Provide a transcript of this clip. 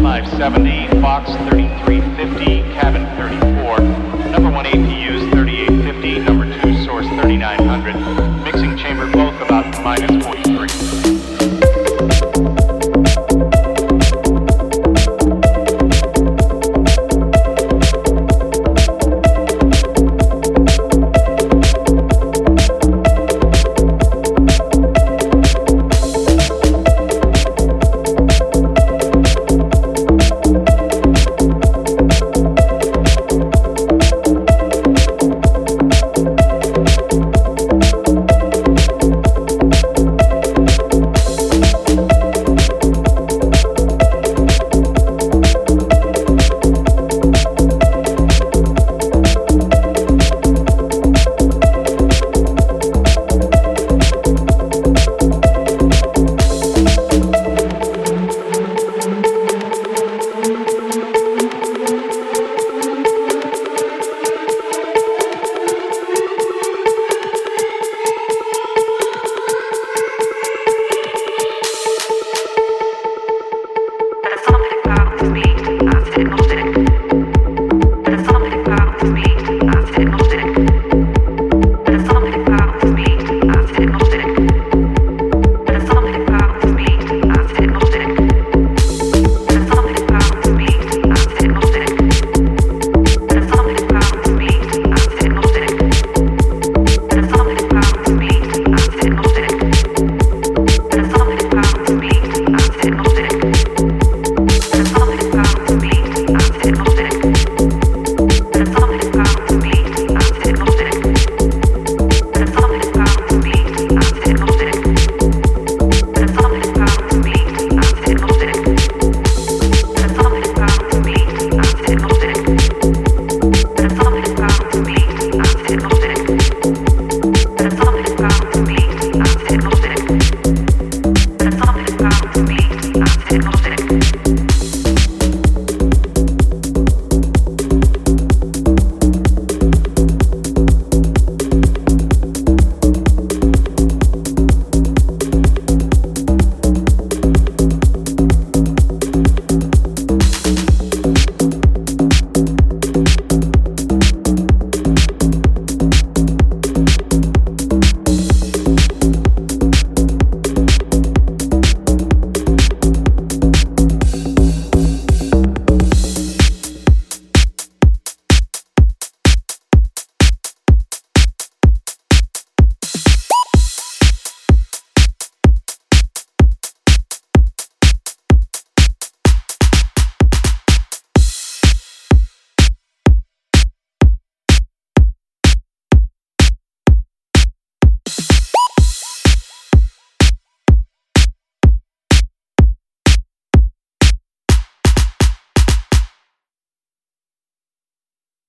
570, Fox 3350,